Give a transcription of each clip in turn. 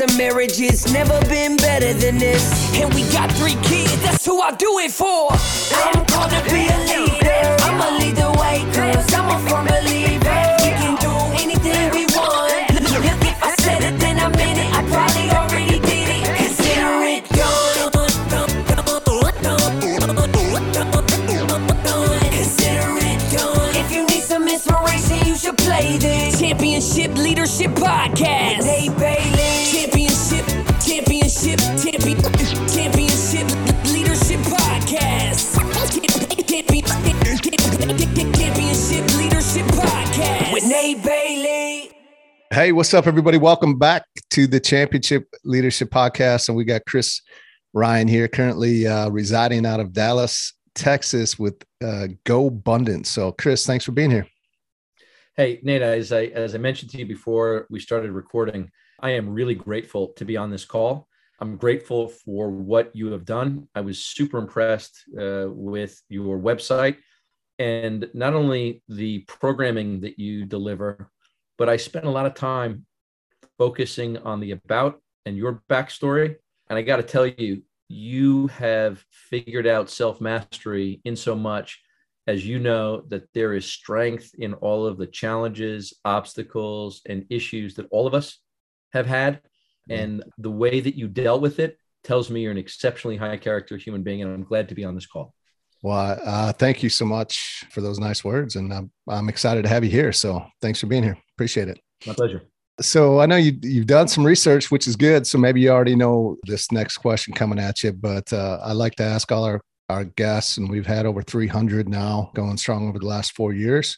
of marriage, it's never been better than this. And we got three kids, that's who I do it for. I'm called to be a leader. I'ma lead the way, cause I'm a firm should play this. Championship Leadership Podcast. Nate Bailey. Championship, championship, champion, championship Leadership Podcast. Championship Leadership Podcast with Nate Bailey. Hey, what's up, everybody? Welcome back to the Championship Leadership Podcast. And we got Chris Ryan here, currently uh, residing out of Dallas, Texas, with uh, GoBundance. So, Chris, thanks for being here. Hey, Nate, as I as I mentioned to you before we started recording, I am really grateful to be on this call. I'm grateful for what you have done. I was super impressed uh, with your website and not only the programming that you deliver, but I spent a lot of time focusing on the about and your backstory. And I got to tell you, you have figured out self mastery in so much as you know that there is strength in all of the challenges, obstacles, and issues that all of us have had. And the way that you dealt with it tells me you're an exceptionally high character human being. And I'm glad to be on this call. Well, uh, thank you so much for those nice words. And I'm, I'm excited to have you here. So, thanks for being here. Appreciate it. My pleasure. So I know you you've done some research, which is good. So maybe you already know this next question coming at you, but uh, I like to ask all our our guests, and we've had over 300 now, going strong over the last four years.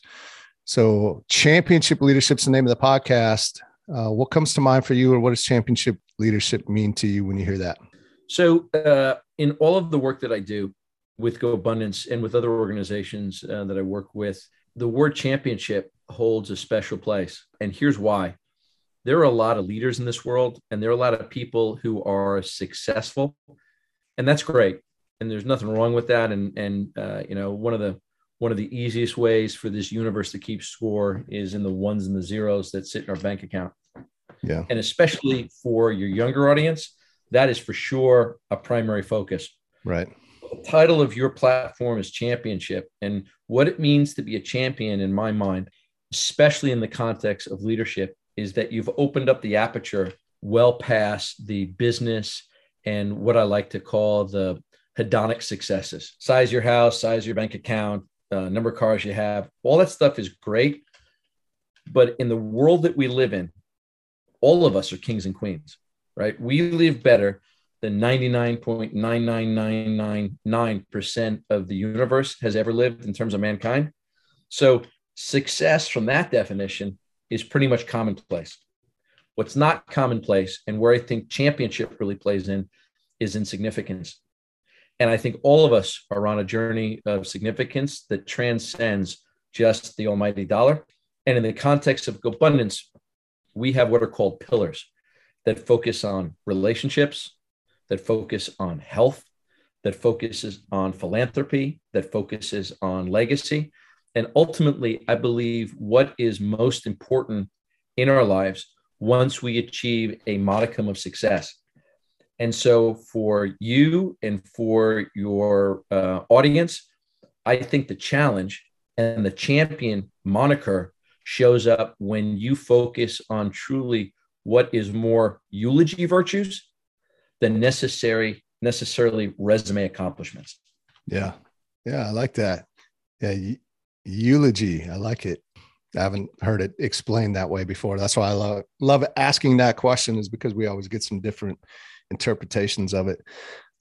So championship leadership's the name of the podcast. Uh, what comes to mind for you, or what does championship leadership mean to you when you hear that? So uh, in all of the work that I do with GoBundance and with other organizations uh, that I work with, the word championship holds a special place, and here's why there are a lot of leaders in this world and there are a lot of people who are successful and that's great and there's nothing wrong with that. And and uh, you know one of the one of the easiest ways for this universe to keep score is in the ones and the zeros that sit in our bank account. Yeah. And especially for your younger audience that is for sure a primary focus. Right. The title of your platform is championship. And what it means to be a champion in my mind especially in the context of leadership is that you've opened up the aperture well past the business and what I like to call the hedonic successes. Size your house, size your bank account, uh, number of cars you have, all that stuff is great. But in the world that we live in, all of us are kings and queens, right? We live better than 99.99999% of the universe has ever lived in terms of mankind. So, success from that definition is pretty much commonplace. What's not commonplace, and where I think championship really plays in, is in significance. And I think all of us are on a journey of significance that transcends just the almighty dollar. And in the context of GoBundance, we have what are called pillars that focus on relationships, that focus on health, that focuses on philanthropy, that focuses on legacy, and ultimately, I believe what is most important in our lives once we achieve a modicum of success. And so, for you and for your uh, audience, I think the challenge and the champion moniker shows up when you focus on truly what is more eulogy virtues than necessary necessarily resume accomplishments. Yeah. Yeah. I like that. Yeah eulogy. I like it. I haven't heard it explained that way before. That's why I love love asking that question is because we always get some different interpretations of it.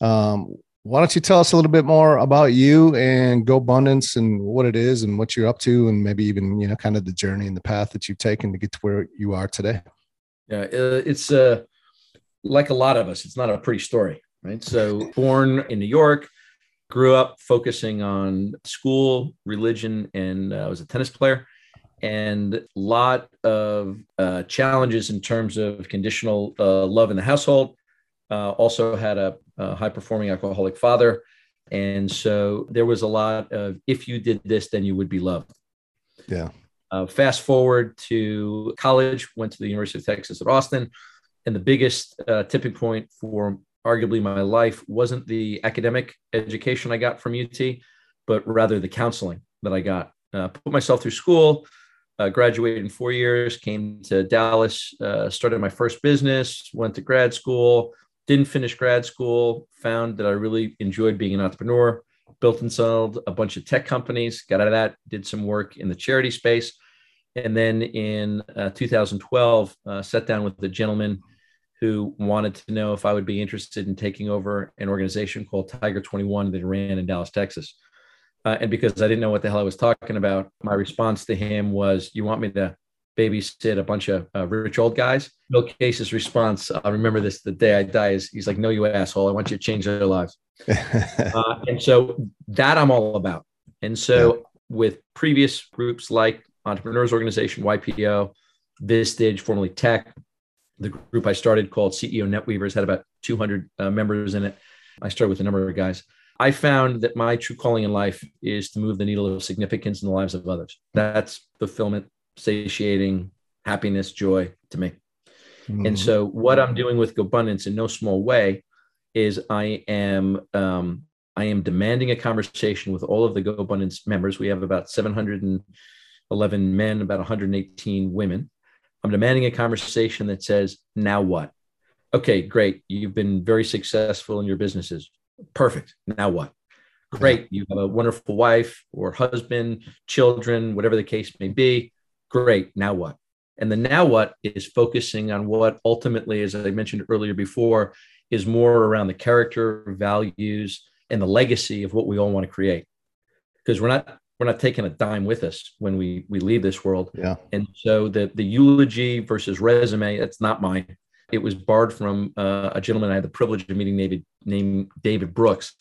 Um, why don't you tell us a little bit more about you and GoBundance and what it is and what you're up to and maybe even you know kind of the journey and the path that you've taken to get to where you are today? Yeah uh, it's uh, like a lot of us it's not a pretty story right? So born in new york grew up focusing on school religion and uh, i was a tennis player. And a lot of uh, challenges in terms of conditional uh, love in the household uh, also had a, a high performing alcoholic father. And so there was a lot of if you did this, then you would be loved. Yeah. Uh, fast forward to college, went to the University of Texas at Austin. And the biggest uh, tipping point for arguably my life wasn't the academic education I got from UT, but rather the counseling that I got. Uh, put myself through school, uh, graduated in four years, came to Dallas, uh, started my first business, went to grad school, didn't finish grad school, found that I really enjoyed being an entrepreneur, built and sold a bunch of tech companies, got out of that, did some work in the charity space. And then in uh, 2012, uh, sat down with a gentleman who wanted to know if I would be interested in taking over an organization called Tiger 21 that ran in Dallas, Texas. Uh, and because I didn't know what the hell I was talking about, my response to him was, You want me to babysit a bunch of uh, rich old guys. Bill Case's response, I remember this the day I die, is he's like, No, you asshole. I want you to change their lives. uh, and so that I'm all about. And so yeah. with previous groups like Entrepreneurs Organization, YPO, Vistage, formerly TEC, the group I started called CEO Netweavers had about 200 uh, members in it. I started with a number of guys. I found that my true calling in life is to move the needle of significance in the lives of others. That's fulfillment, satiating happiness, joy to me. Mm-hmm. And so, what I'm doing with GoBundance in no small way is I am um, I am demanding a conversation with all of the GoBundance members. We have about 711 men, about 118 women. I'm demanding a conversation that says, "Now what?" Okay, great. You've been very successful in your businesses. Perfect. Now what? Great. You have a wonderful wife or husband, children, whatever the case may be. Great. Now what? And the now what is focusing on what ultimately, as I mentioned earlier before, is more around the character, values, and the legacy of what we all want to create. Because we're not we're not taking a dime with us when we we leave this world. Yeah. And so the the eulogy versus resume, that's not mine. It was borrowed from uh, a gentleman I had the privilege of meeting, David named David Brooks,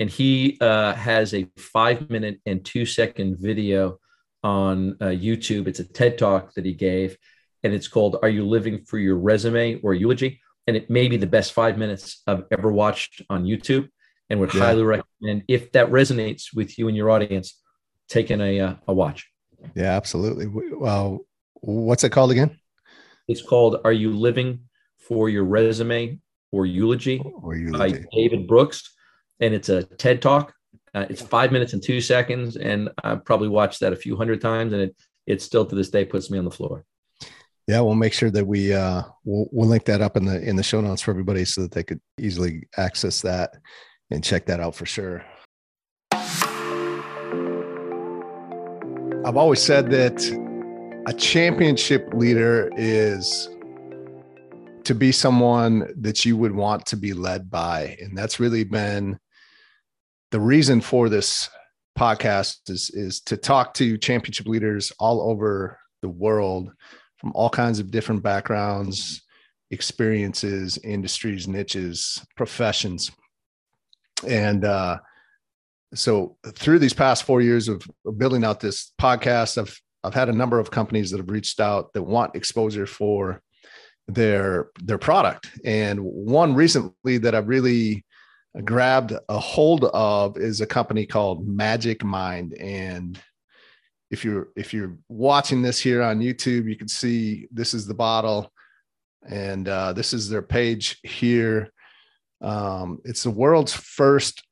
and he uh, has a five minute and two second video on uh, YouTube. It's a TED talk that he gave, and it's called "Are You Living for Your Resume or Eulogy?" And it may be the best five minutes I've ever watched on YouTube, and would yeah. highly recommend if that resonates with you and your audience, taking a uh, a watch. Yeah, absolutely. Well, what's it called again? It's called "Are You Living for Your Resume or Eulogy?" Or eulogy. by David Brooks, and it's a TED talk uh, it's five minutes and two seconds, and I probably watched that a few hundred times, and it it still to this day puts me on the floor. Yeah, we'll make sure that we uh, we'll, we'll link that up in the in the show notes for everybody so that they could easily access that and check that out for sure. I've always said that a championship leader is to be someone that you would want to be led by, and that's really been the reason for this podcast is is to talk to championship leaders all over the world from all kinds of different backgrounds experiences industries niches professions. And uh, so through these past four years of building out this podcast i've i've had a number of companies that have reached out that want exposure for their their product. And one recently that i've really grabbed a hold of is a company called Magic Mind. And if you're if you're watching this here on YouTube, you can see this is the bottle, and uh, this is their page here. Um, it's the world's first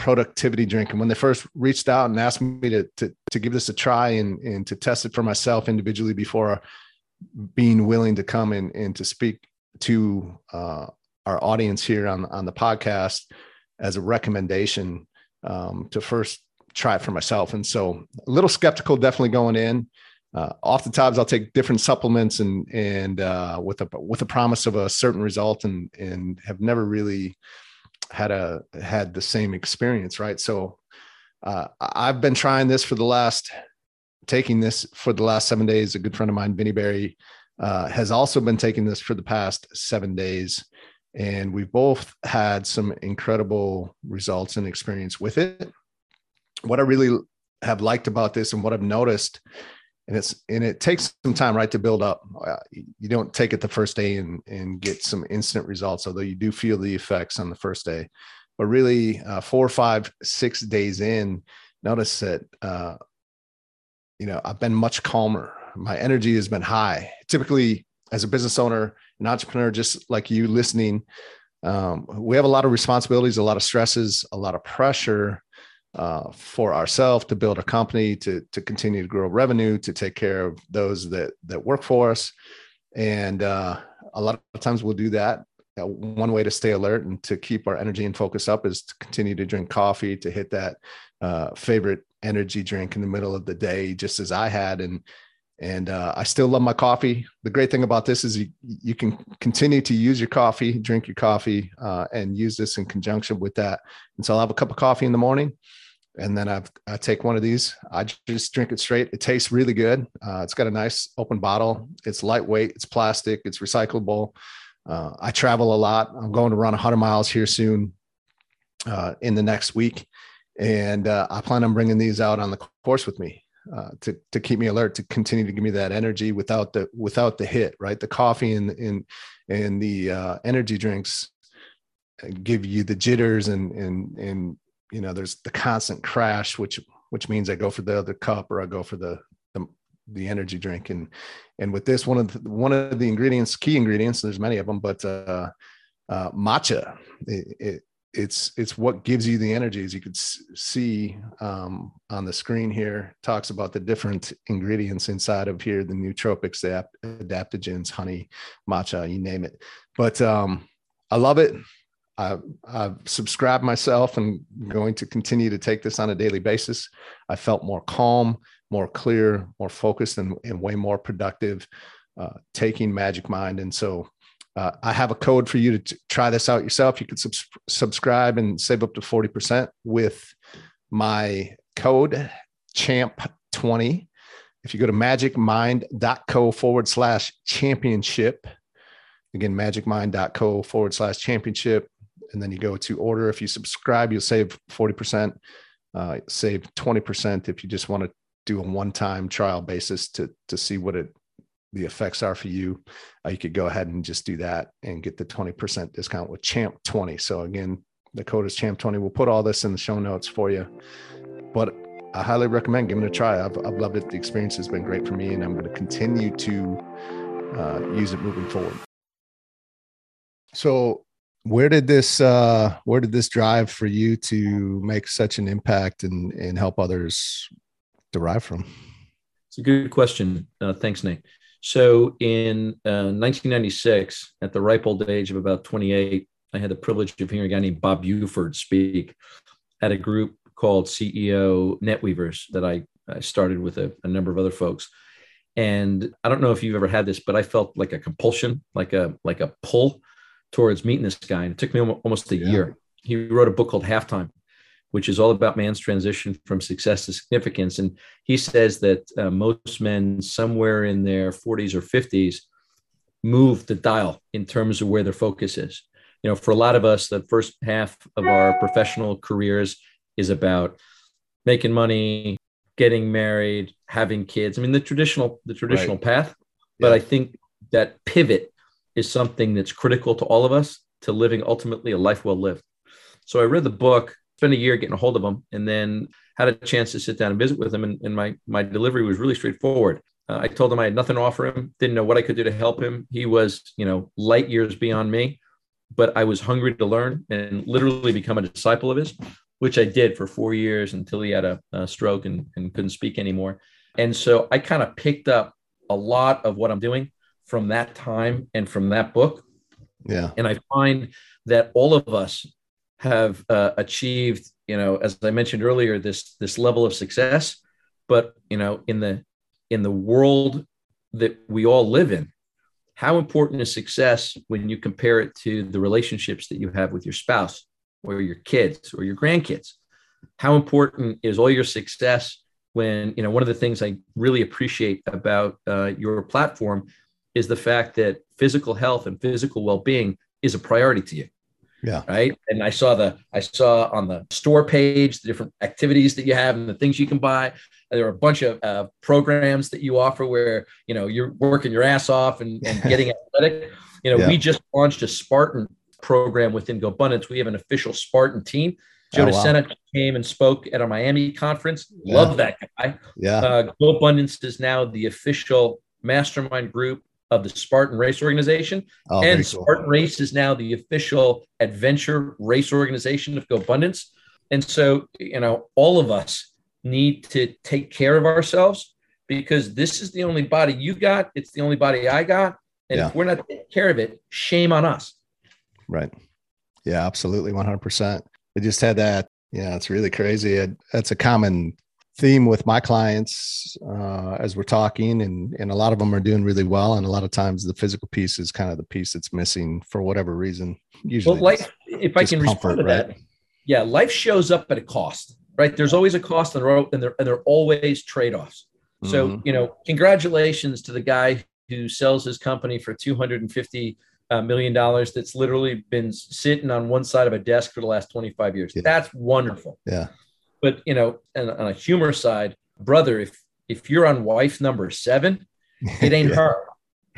productivity drink. And when they first reached out and asked me to, to, to give this a try and, and to test it for myself individually before being willing to come and, and to speak to uh, our audience here on, on the podcast, as a recommendation um, to first try it for myself. And so a little skeptical, definitely going in. Uh, oftentimes I'll take different supplements and and uh, with a with a promise of a certain result, and and have never really had a had the same experience, right? So uh, I've been trying this for the last taking this for the last seven days. A good friend of mine, Vinny Berry, uh, has also been taking this for the past seven days. And we've both had some incredible results and experience with it. What I really have liked about this and what I've noticed, and it's and it takes some time, right, to build up. Uh, you don't take it the first day and and get some instant results, although you do feel the effects on the first day. But really, uh, four, five, six days in, notice that uh, you know I've been much calmer. My energy has been high. Typically, as a business owner, an entrepreneur, just like you listening, um, we have a lot of responsibilities, a lot of stresses, a lot of pressure uh, for ourselves to build a company, to to continue to grow revenue, to take care of those that that work for us, and uh, a lot of times we'll do that. Uh, one way to stay alert and to keep our energy and focus up is to continue to drink coffee to hit that uh, favorite energy drink in the middle of the day just as i had. And and uh, i still love my coffee the great thing about this is you, you can continue to use your coffee drink your coffee uh, and use this in conjunction with that and so i'll have a cup of coffee in the morning and then I've, I take one of these. I just drink it straight. It tastes really good. Uh, it's got a nice open bottle. It's lightweight. It's plastic. It's recyclable. Uh, I travel a lot. I'm going to run 100 miles here soon uh, in the next week, and uh, I plan on bringing these out on the course with me uh, to to keep me alert, to continue to give me that energy without the without the hit. Right, the coffee and and and the uh, energy drinks give you the jitters and and and you know there's the constant crash, which which means I go for the other cup or I go for the the, the energy drink and and with this, one of the, one of the ingredients, key ingredients, there's many of them, but uh, uh, matcha, it, it, it's it's what gives you the energy. As you could see um, on the screen here, talks about the different ingredients inside of here, the nootropics, the adaptogens, honey, matcha, you name it. But um, I love it. I've, I've, subscribed myself and going to continue to take this on a daily basis. I felt more calm, more clear, more focused, and, and way more productive uh, taking Magic Mind. And so uh, I have a code for you to t- try this out yourself. You can sub- subscribe and save up to 40% with my code CHAMP20. If you go to magicmind.co forward slash championship, again, magicmind.co forward slash championship, and then you go to order. If you subscribe, you'll save 40%, uh, save 20% if you just want to do a one-time trial basis to to see what it the effects are for you, uh, you could go ahead and just do that and get the 20% discount with Champ 20. So again, the code is Champ 20. We'll put all this in the show notes for you. But I highly recommend giving it a try. I've, I've loved it. The experience has been great for me, and I'm going to continue to uh, use it moving forward. So, where did this uh, where did this drive for you to make such an impact and and help others derive from? It's a good question. Uh, thanks, Nate. So in uh, 1996, at the ripe old age of about 28, I had the privilege of hearing a guy named Bob Buford speak at a group called CEO Netweavers that I, I started with a, a number of other folks. And I don't know if you've ever had this, but I felt like a compulsion, like a like a pull towards meeting this guy. And it took me almost a yeah. year. He wrote a book called Halftime, which is all about man's transition from success to significance. And he says that uh, most men, somewhere in their 40s or 50s, move the dial in terms of where their focus is. You know, for a lot of us, the first half of our professional careers is about making money, getting married, having kids. I mean, the traditional the traditional right. path. But yeah. I think that pivot is something that's critical to all of us to living ultimately a life well lived. So I read the book spent a year getting a hold of him and then had a chance to sit down and visit with him. And, and my, my delivery was really straightforward. Uh, I told him I had nothing to offer him, didn't know what I could do to help him. He was, you know, light years beyond me, but I was hungry to learn and literally become a disciple of his, which I did for four years until he had a, a stroke and, and couldn't speak anymore. And so I kind of picked up a lot of what I'm doing from that time and from that book. Yeah. And I find that all of us have uh, achieved, you know, as I mentioned earlier, this this level of success. But you know, in the in the world that we all live in, how important is success when you compare it to the relationships that you have with your spouse, or your kids or your grandkids? How important is all your success when, you know, one of the things I really appreciate about uh, your platform is the fact that physical health and physical well being is a priority to you. Yeah. Right. And I saw the I saw on the store page the different activities that you have and the things you can buy. There are a bunch of uh, programs that you offer where you know you're working your ass off and, and getting athletic. You know, yeah. we just launched a Spartan program within GoBundance. We have an official Spartan team. Joe oh, wow. came and spoke at our Miami conference. Yeah. Love that guy. Yeah. Uh, GoBundance is now the official mastermind group of the Spartan Race Organization. Oh, and cool. Spartan Race is now the official adventure race organization of GoBundance. And so, you know, all of us need to take care of ourselves because this is the only body you got. It's the only body I got. And yeah. if we're not taking care of it, shame on us. Right. Yeah, absolutely. 100%. I just had that. Yeah, it's really crazy. It, That's a common theme with my clients uh, as we're talking, and and a lot of them are doing really well, and a lot of times the physical piece is kind of the piece that's missing for whatever reason. Usually, well, life. If I can comfort, respond to right? that, yeah, life shows up at a cost, right? There's always a cost, and there and there and there are always trade offs. So mm-hmm. you know, congratulations to the guy who sells his company for two hundred and fifty uh, dollars that's literally been sitting on one side of a desk for the last 25 years. Yeah. That's wonderful. Yeah. But you know, and on a humor side, brother, if if you're on wife number seven, it ain't yeah. her,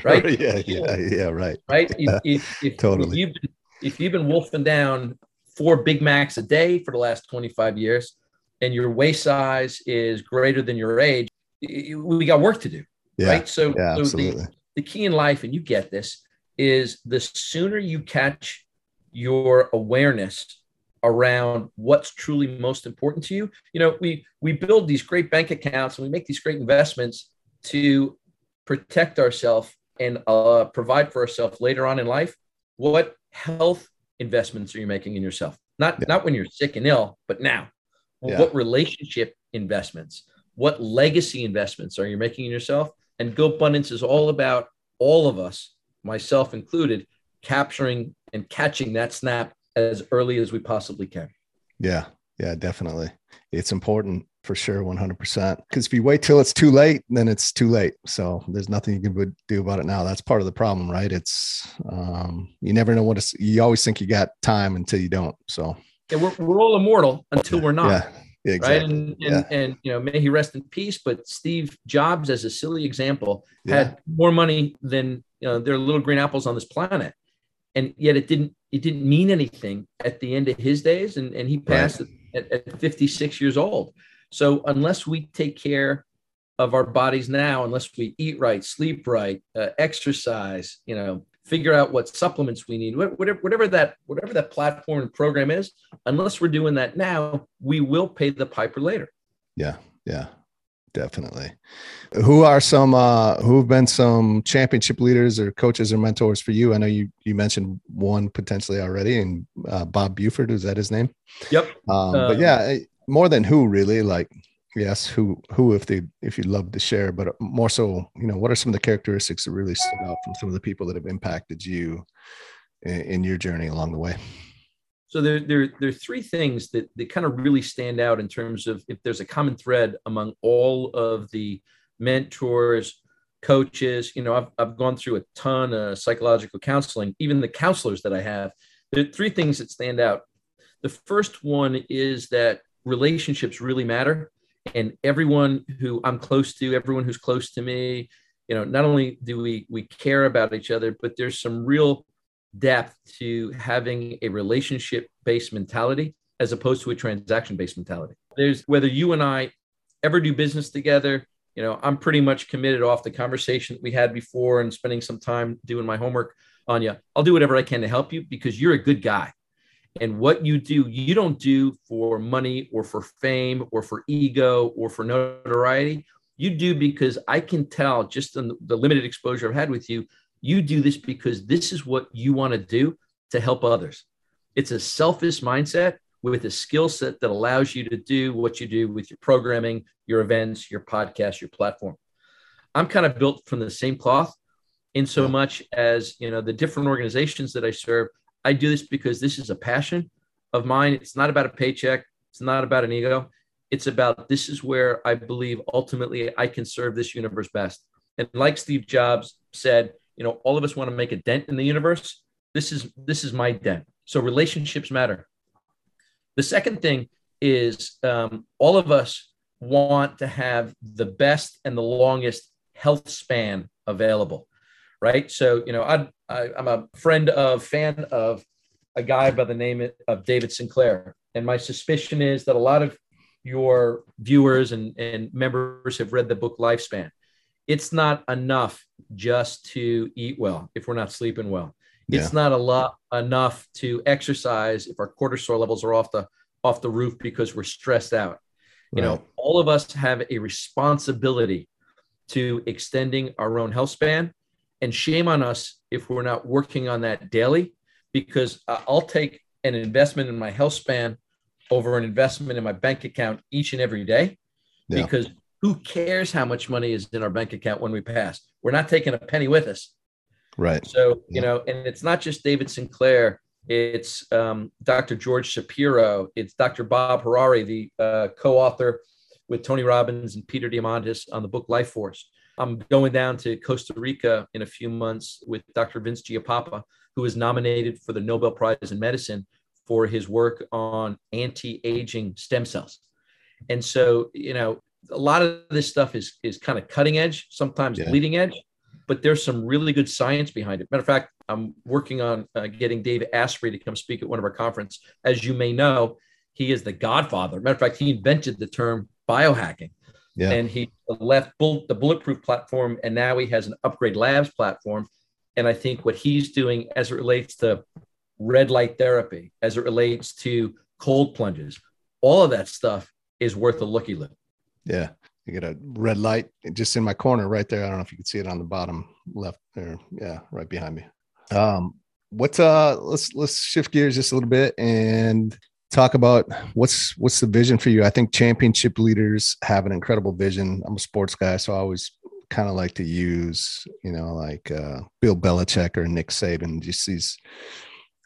right? yeah, yeah, yeah, right. Right. If, if, if, totally. If you've, been, if you've been wolfing down four Big Macs a day for the last 25 years, and your waist size is greater than your age, we got work to do. Yeah. Right. So, yeah, so the, the key in life, and you get this, is the sooner you catch your awareness around what's truly most important to you. You know, we we build these great bank accounts and we make these great investments to protect ourselves and uh, provide for ourselves later on in life. What health investments are you making in yourself? Not yeah. not when you're sick and ill, but now. Yeah. What relationship investments? What legacy investments are you making in yourself? And GoBundance is all about all of us, myself included, capturing and catching that snap as early as we possibly can. Yeah, yeah, definitely. It's important for sure, 100%. Because if you wait till it's too late, then it's too late. So there's nothing you can do about it now. That's part of the problem, right? It's, um, you never know what it's, you always think you got time until you don't. So, yeah, we're, we're all immortal until we're not. Yeah. Yeah, exactly. Right. And, and, yeah. and, you know, may he rest in peace. But Steve Jobs, as a silly example, had more money than you know, there are little green apples on this planet and yet it didn't it didn't mean anything at the end of his days. And, and he passed right. at, at 56 years old. So unless we take care of our bodies now unless we eat right sleep right uh, exercise you know figure out what supplements we need whatever, whatever that whatever that platform and program is unless we're doing that now we will pay the piper later. Yeah yeah definitely. Who are some uh who've been some championship leaders or coaches or mentors for you? I know you you mentioned one potentially already, and uh, Bob Buford is that his name? Yep. Um, uh, but yeah, eh, more than who really like yes who who if they if you'd love to share but more so you know what are some of the characteristics that really stood out from some of the people that have impacted you in, in your journey along the way so there, there, there are three things that, that kind of really stand out in terms of if there's a common thread among all of the mentors, coaches. You know, I've, I've gone through a ton of psychological counseling, even the counselors that I have. There are three things that stand out. The first one is that relationships really matter. And everyone who I'm close to, everyone who's close to me, you know, not only do we we care about each other, but there's some real depth to having a relationship based mentality as opposed to a transaction based mentality. There's whether you and I ever do business together, you know, I'm pretty much committed off the conversation that we had before and spending some time doing my homework on you. I'll do whatever I can to help you because you're a good guy. And what you do, you don't do for money or for fame or for ego or for notoriety. You do because I can tell just in the limited exposure I've had with you you do this because this is what you want to do to help others. It's a selfish mindset with a skill set that allows you to do what you do with your programming, your events, your podcast, your platform. I'm kind of built from the same cloth in so much as, you know, the different organizations that I serve, I do this because this is a passion of mine. It's not about a paycheck. It's not about an ego. It's about this is where I believe ultimately I can serve this universe best. And like Steve Jobs said, you know, all of us want to make a dent in the universe. This is this is my dent. So relationships matter. The second thing is um, all of us want to have the best and the longest health span available, right? So you know, I, I I'm a friend of fan of a guy by the name of David Sinclair, and my suspicion is that a lot of your viewers and, and members have read the book Lifespan. It's not enough just to eat well if we're not sleeping well. Yeah. It's not a lot enough to exercise if our cortisol levels are off the off the roof because we're stressed out. You right. know, all of us have a responsibility to extending our own health span, and shame on us if we're not working on that daily. Because uh, I'll take an investment in my health span over an investment in my bank account each and every day yeah. because who cares how much money is in our bank account when we pass? We're not taking a penny with us. Right. So, you know, and it's not just David Sinclair, it's um, Dr. George Shapiro, it's Dr. Bob Hariri, the uh, co author with Tony Robbins and Peter Diamandis on the book Life Force. I'm going down to Costa Rica in a few months with Dr. Vince Giampapa, who is nominated for the Nobel Prize in Medicine for his work on anti-aging stem cells. And so, you know, a lot of this stuff is is kind of cutting edge, sometimes yeah. leading edge, but there's some really good science behind it. Matter of fact, I'm working on uh, getting Dave Asprey to come speak at one of our conference. As you may know, he is the godfather. Matter of fact, he invented the term biohacking. Yeah. And he left bull, the bulletproof platform, and now he has an upgrade labs platform. And I think what he's doing as it relates to red light therapy, as it relates to cold plunges, all of that stuff is worth a looky look. Yeah. You get a red light just in my corner right there. I don't know if you can see it on the bottom left there. Yeah, right behind me. Um, what's uh let's let's shift gears just a little bit and talk about what's what's the vision for you. I think championship leaders have an incredible vision. I'm a sports guy, so I always kind of like to use, you know, like uh, Bill Belichick or Nick Saban, just these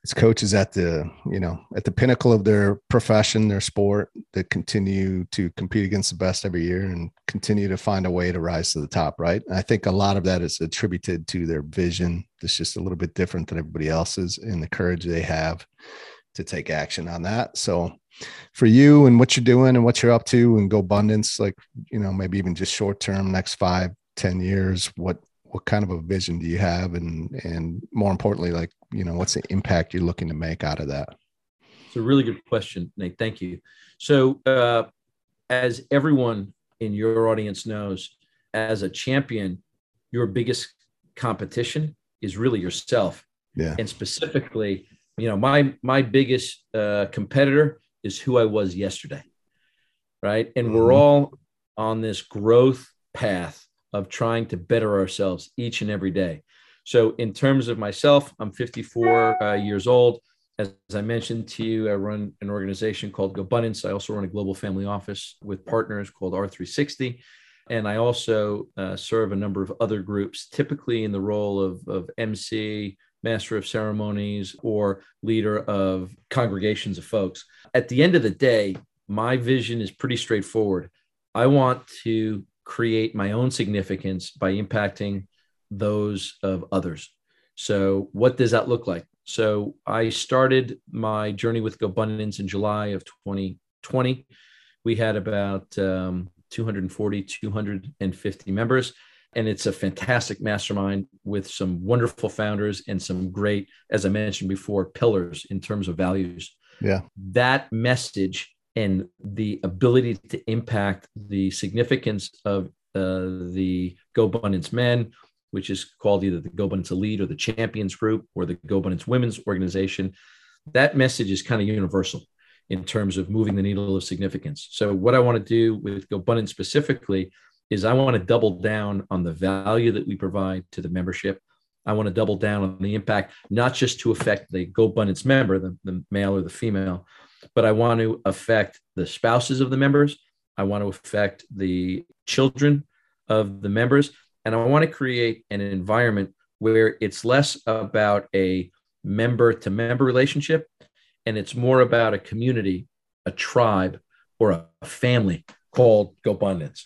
it's coaches at the you know at the pinnacle of their profession their sport. That continue to compete against the best every year and continue to find a way to rise to the top right? And i think a lot of that is attributed to their vision. That's just a little bit different than everybody else's and the courage they have to take action on that. So for you and what you're doing and what you're up to and GoBundance like you know maybe even just short term next five ten years what what kind of a vision do you have? And and more importantly like you know what's the impact you're looking to make out of that? It's a really good question nate. Thank you. So uh, as everyone in your audience knows as a champion your biggest competition is really yourself. Yeah. And specifically you know my my biggest uh, competitor is who i was yesterday right? And mm-hmm. we're all on this growth path of trying to better ourselves each and every day. So, in terms of myself, I'm 54 uh, years old. As, as, I mentioned to you, I run an organization called GoBundance. I also run a global family office with partners called R360. And I also uh, serve a number of other groups, typically in the role of, of MC, master of ceremonies, or leader of congregations of folks. At the end of the day, my vision is pretty straightforward. I want to create my own significance by impacting those of others. So, what does that look like? So, I started my journey with GoBundance in July of 2020. We had about um, 240, 250 members. And it's a fantastic mastermind with some wonderful founders and some great, as I mentioned before, pillars in terms of values. Yeah. That message and the ability to impact the significance of uh, the GoBundance Men, which is called either the GoBundance Elite or the Champions Group or the GoBundance Women's Organization. That message is kind of universal in terms of moving the needle of significance. So, what I want to do with GoBundance specifically is I want to double down on the value that we provide to the membership. I want to double down on the impact, not just to affect the GoBundance member, the, the male or the female, but I want to affect the spouses of the members. I want to affect the children of the members. And I want to create an environment where it's less about a member to member relationship and it's more about a community, a tribe, or a family called GoBundance.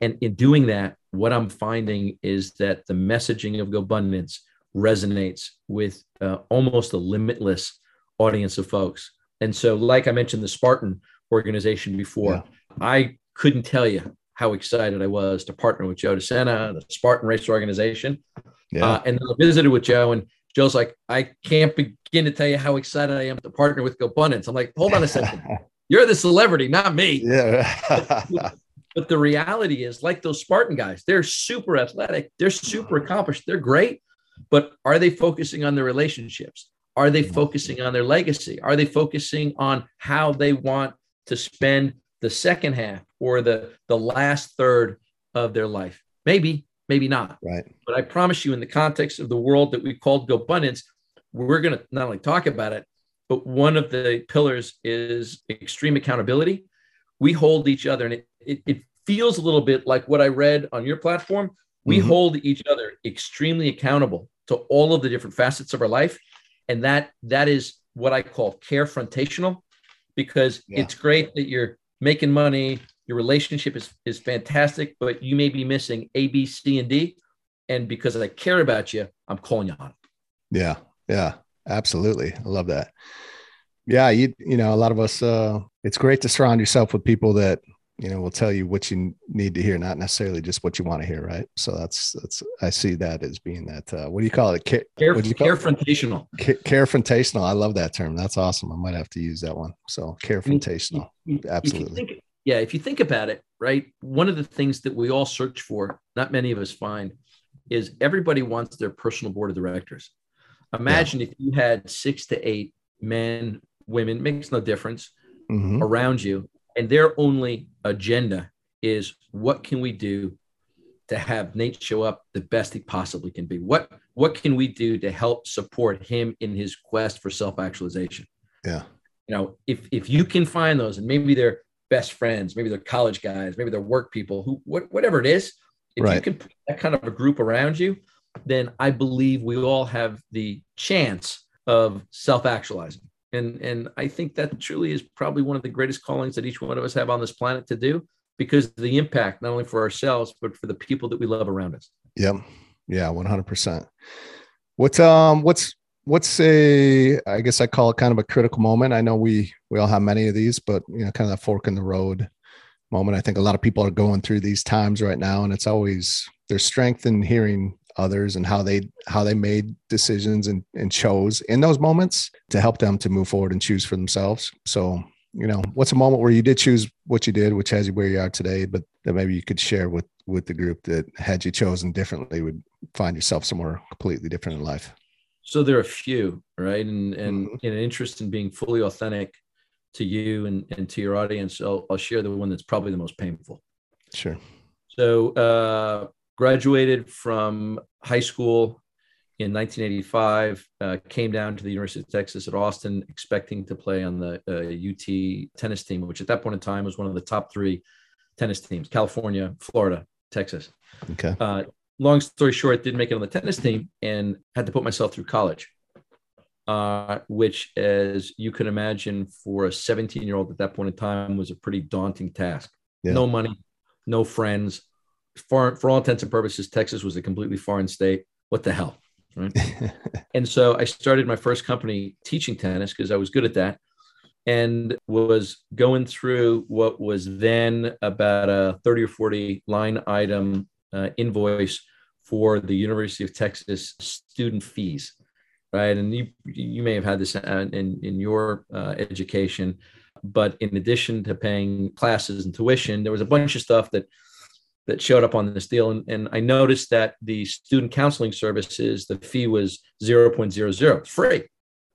And in doing that, what I'm finding is that the messaging of GoBundance resonates with uh, almost a limitless audience of folks. And so, like I mentioned, the Spartan organization before, yeah. I couldn't tell you how excited I was to partner with Joe DeSena, the Spartan Race organization. Yeah. Uh, and I visited with Joe, and Joe's like, I can't begin to tell you how excited I am to partner with GoBundance. I'm like, hold on a second. You're the celebrity, not me. Yeah. but the reality is, like those Spartan guys, they're super athletic, they're super accomplished, they're great. But are they focusing on their relationships? Are they focusing on their legacy? Are they focusing on how they want to spend the second half or the, the last third of their life? Maybe, maybe not. Right. But I promise you, in the context of the world that we called GoBundance, we're going to not only talk about it, but one of the pillars is extreme accountability. We hold each other, and it, it, it feels a little bit like what I read on your platform. We mm-hmm. hold each other extremely accountable to all of the different facets of our life. And that that is what I call care frontational, because yeah. it's great that you're making money, your relationship is, is fantastic, but you may be missing A, B, C, and D. And because I care about you, I'm calling you on it. Yeah. Yeah. Absolutely. I love that. Yeah. You, you know, a lot of us, uh, it's great to surround yourself with people that, you know, will tell you what you need to hear, not necessarily just what you want to hear. Right. So that's, that's, I see that as being that, uh, what do you call it? Care, care, what do you call carefrontational. It? Carefrontational. I love that term. That's awesome. I might have to use that one. So carefrontational. Absolutely. If think, yeah. If you think about it, right. One of the things that we all search for, not many of us find, is everybody wants their personal board of directors. Imagine yeah. if you had six to eight men, women, makes no difference mm-hmm. around you, and their only agenda is what can we do to have Nate show up the best he possibly can be? What what can we do to help support him in his quest for self-actualization? Yeah. You know, if if you can find those and maybe they're best friends, maybe they're college guys, maybe they're work people, who what, whatever it is, if right. you can put that kind of a group around you, then I believe we all have the chance of self-actualizing. And, and I think that truly is probably one of the greatest callings that each one of us have on this planet to do because the impact, not only for ourselves, but for the people that we love around us. Yep. Yeah. 100%. What's, um, what's, what's a, I guess I call it kind of a critical moment. I know we, we all have many of these, but you know, kind of that fork in the road moment. I think a lot of people are going through these times right now and it's always, there's strength in hearing others and how they how they made decisions and, and chose in those moments to help them to move forward and choose for themselves. So you know what's a moment where you did choose what you did which has you where you are today but that maybe you could share with with the group that had you chosen differently would find yourself somewhere completely different in life? So there are a few right? And and mm-hmm. in an interest in being fully authentic to you and, and to your audience. I'll, I'll share the one that's probably the most painful. Sure. So uh graduated from high school in 1985 uh, came down to the university of texas at austin expecting to play on the uh, ut tennis team which at that point in time was one of the top three tennis teams california florida texas. Okay. Uh, long story short didn't make it on the tennis team and had to put myself through college uh, which as you can imagine for a 17 year old at that point in time was a pretty daunting task. Yeah. no money no friends for, for all intents and purposes, Texas was a completely foreign state. What the hell? Right. and so I started my first company teaching tennis because I was good at that and was going through what was then about a 30 or 40 line item uh, invoice for the University of Texas student fees. Right. And you, you may have had this in, in your uh, education, but in addition to paying classes and tuition, there was a bunch of stuff that that showed up on this deal. And, and I noticed that the student counseling services, the fee was 0.00, free.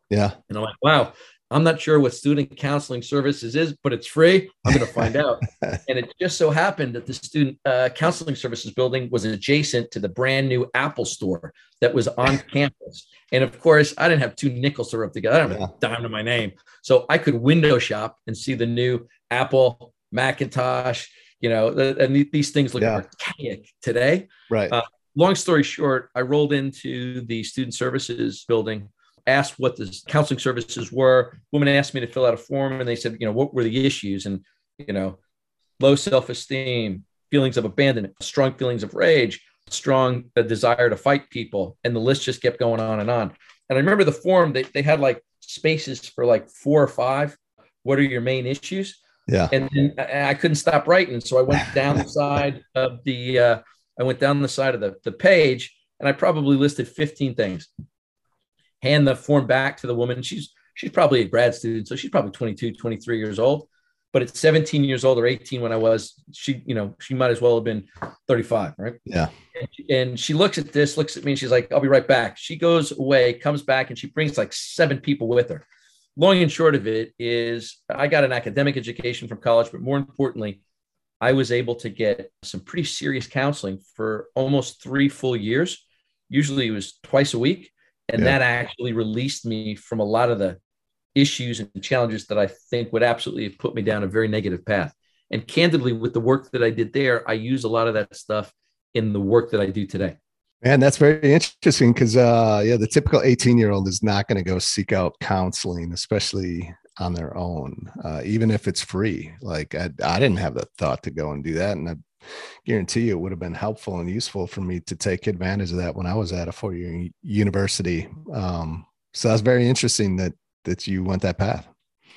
Yeah. And I'm like, wow, I'm not sure what student counseling services is, but it's free. I'm going to find out. and it just so happened that the student uh, counseling services building was adjacent to the brand new Apple store that was on campus. And of course, I didn't have two nickels to rub together. I don't have a dime to my name. So I could window shop and see the new Apple Macintosh, you know, and these things look yeah. archaic today. Right. Uh, long story short, I rolled into the student services building asked what the counseling services were. Women asked me to fill out a form and they said, you know, what were the issues? And, you know, low self esteem, feelings of abandonment, strong feelings of rage, strong uh, desire to fight people. And the list just kept going on and on. And I remember the form, they, they had like spaces for like four or five. What are your main issues? Yeah. And then I couldn't stop writing. So I went down the side of the, uh, I went down the side of the, the page and I probably listed 15 things. Hand the form back to the woman. She's, she's probably a grad student. So she's probably 22, 23 years old but at 17 years old or 18 when I was, she, you know, she might as well have been 35, right? Yeah. And she, and she looks at this, looks at me, and she's like, I'll be right back. She goes away, comes back, and she brings like seven people with her. Long and short of it is, I got an academic education from college, but more importantly, I was able to get some pretty serious counseling for almost three full years. Usually it was twice a week. And yeah. that actually released me from a lot of the issues and challenges that I think would absolutely have put me down a very negative path. And candidly, with the work that I did there, I use a lot of that stuff in the work that I do today. Man, that's very interesting because, uh, yeah, the typical 18 year old is not going to go seek out counseling, especially on their own, uh, even if it's free. Like, I, I didn't have the thought to go and do that. And I guarantee you it would have been helpful and useful for me to take advantage of that when I was at a four year university. Um, so that's very interesting that that you went that path?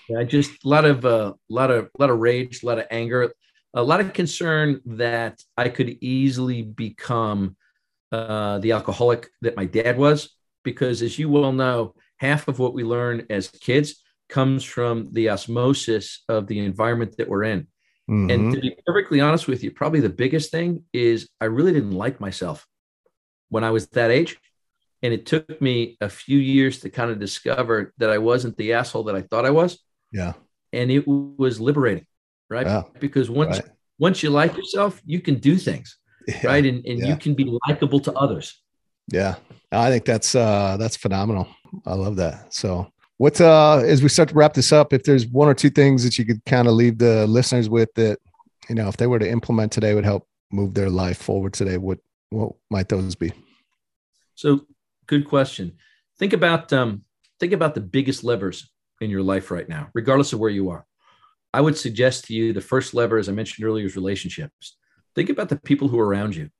Yeah, just a lot of a uh, lot of lot of rage, a lot of anger, a lot of concern that I could easily become uh, the alcoholic that my dad was, because as you well know, half of what we learn as kids comes from the osmosis of the environment that we're in. Mm-hmm. And to be perfectly honest with you, probably the biggest thing is I really didn't like myself when I was that age. And it took me a few years to kind of discover that I wasn't the asshole that I thought I was. Yeah. And it was liberating, right? Yeah. Because once right. once you like yourself, you can do things. Yeah. Right. And, and yeah. you can be likable to others. Yeah. I think that's uh that's phenomenal. I love that. So what uh as we start to wrap this up, if there's one or two things that you could kind of leave the listeners with that, you know, if they were to implement today would help move their life forward today, what what might those be? So good question. Think about um, think about the biggest levers in your life right now, regardless of where you are. I would suggest to you the first lever, as I mentioned earlier, is relationships. Think about the people who are around you.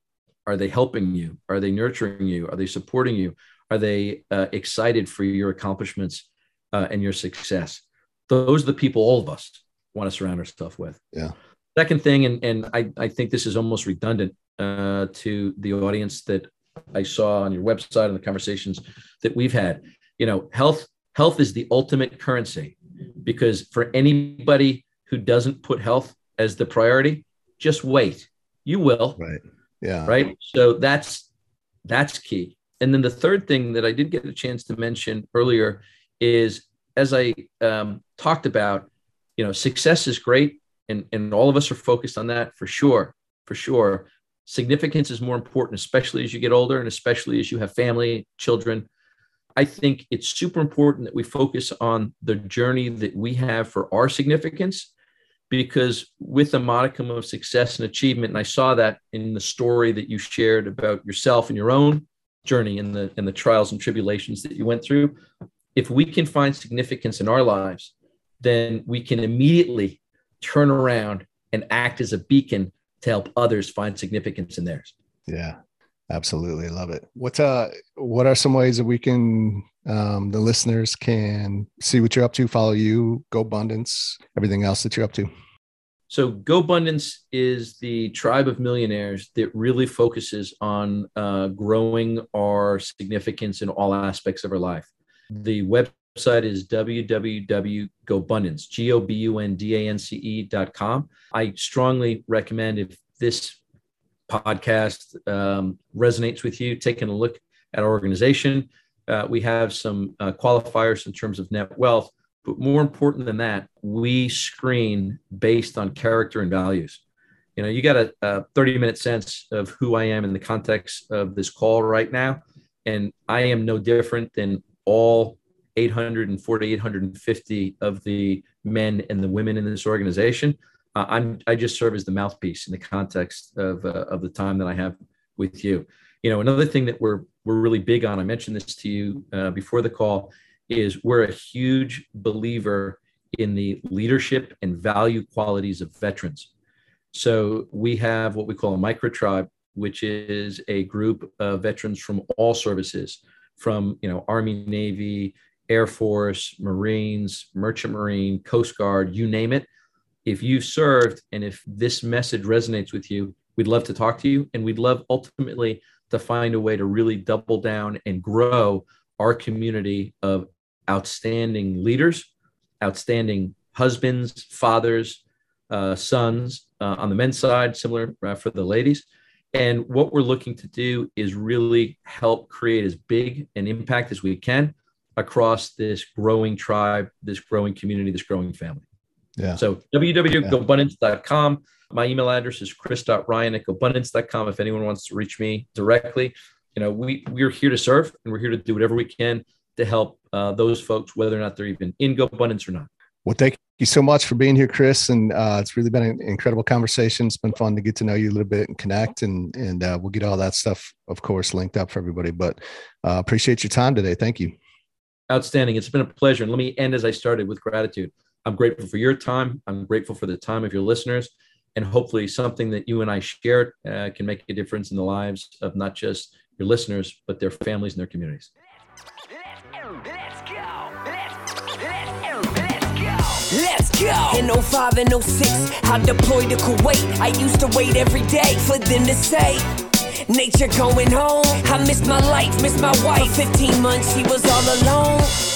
Are they helping you? Are they nurturing you? Are they supporting you? Are they uh, excited for your accomplishments uh, and your success? Those are the people all of us want to surround ourselves with. Yeah. Second thing, and, and I, I think this is almost redundant uh, to the audience that I saw on your website and the conversations that we've had. You know, health health is the ultimate currency because for anybody who doesn't put health as the priority, just wait. You will. Right. Yeah. Right. So that's that's key. And then the third thing that I did get a chance to mention earlier is as I um, talked about, you know, success is great, and and all of us are focused on that for sure, for sure significance is more important, especially as you get older and especially as you have family, children. I think it's super important that we focus on the journey that we have for our significance because with a modicum of success and achievement and I saw that in the story that you shared about yourself and your own journey and the and the trials and tribulations that you went through if we can find significance in our lives then we can immediately turn around and act as a beacon to help others find significance in theirs. Yeah, absolutely. I love it. What's uh, what are some ways that we can, um, the listeners can see what you're up to, follow you, GoBundance, everything else that you're up to? So GoBundance is the tribe of millionaires that really focuses on uh, growing our significance in all aspects of our life. The website is www.gobundance, G-O-B-U-N-D-A-N-C-E.com. I strongly recommend if this podcast um, resonates with you, taking a look at our organization. Uh, we have some uh, qualifiers in terms of net wealth, but more important than that, we screen based on character and values. You know, you got a, a 30 minute sense of who I am in the context of this call right now. And I am no different than all 840, 850 of the men and the women in this organization. Uh, I'm I just serve as the mouthpiece in the context of uh, of the time that I have with you. You know, another thing that we're we're really big on, I mentioned this to you uh, before the call, is we're a huge believer in the leadership and value qualities of veterans. So we have what we call a micro tribe, which is a group of veterans from all services, from you know Army, Navy, Air Force, Marines, Merchant Marine, Coast Guard, you name it. If you've served and if this message resonates with you, we'd love to talk to you, and we'd love ultimately to find a way to really double down and grow our community of outstanding leaders, outstanding husbands, fathers, uh, sons uh, on the men's side, similar uh, for the ladies. And what we're looking to do is really help create as big an impact as we can across this growing tribe, this growing community, this growing family. Yeah. So www.gobundance.com. My email address is chris.ryan at gobundance.com. If anyone wants to reach me directly, you know, we, we're here to serve and we're here to do whatever we can to help uh, those folks, whether or not they're even in GoBundance or not. Well, thank you so much for being here, Chris. And uh, it's really been an incredible conversation. It's been fun to get to know you a little bit and connect. And and uh, we'll get all that stuff, of course, linked up for everybody. But uh, appreciate your time today. Thank you. Outstanding. It's been a pleasure. And let me end as I started with gratitude. I'm grateful for your time. I'm grateful for the time of your listeners. And hopefully, something that you and I shared uh, can make a difference in the lives of not just your listeners, but their families and their communities. Let's go. In 05 and 06, I deployed to Kuwait. I used to wait every day for them to say, Nature going home. I missed my life, missed my wife. 15 months, she was all alone.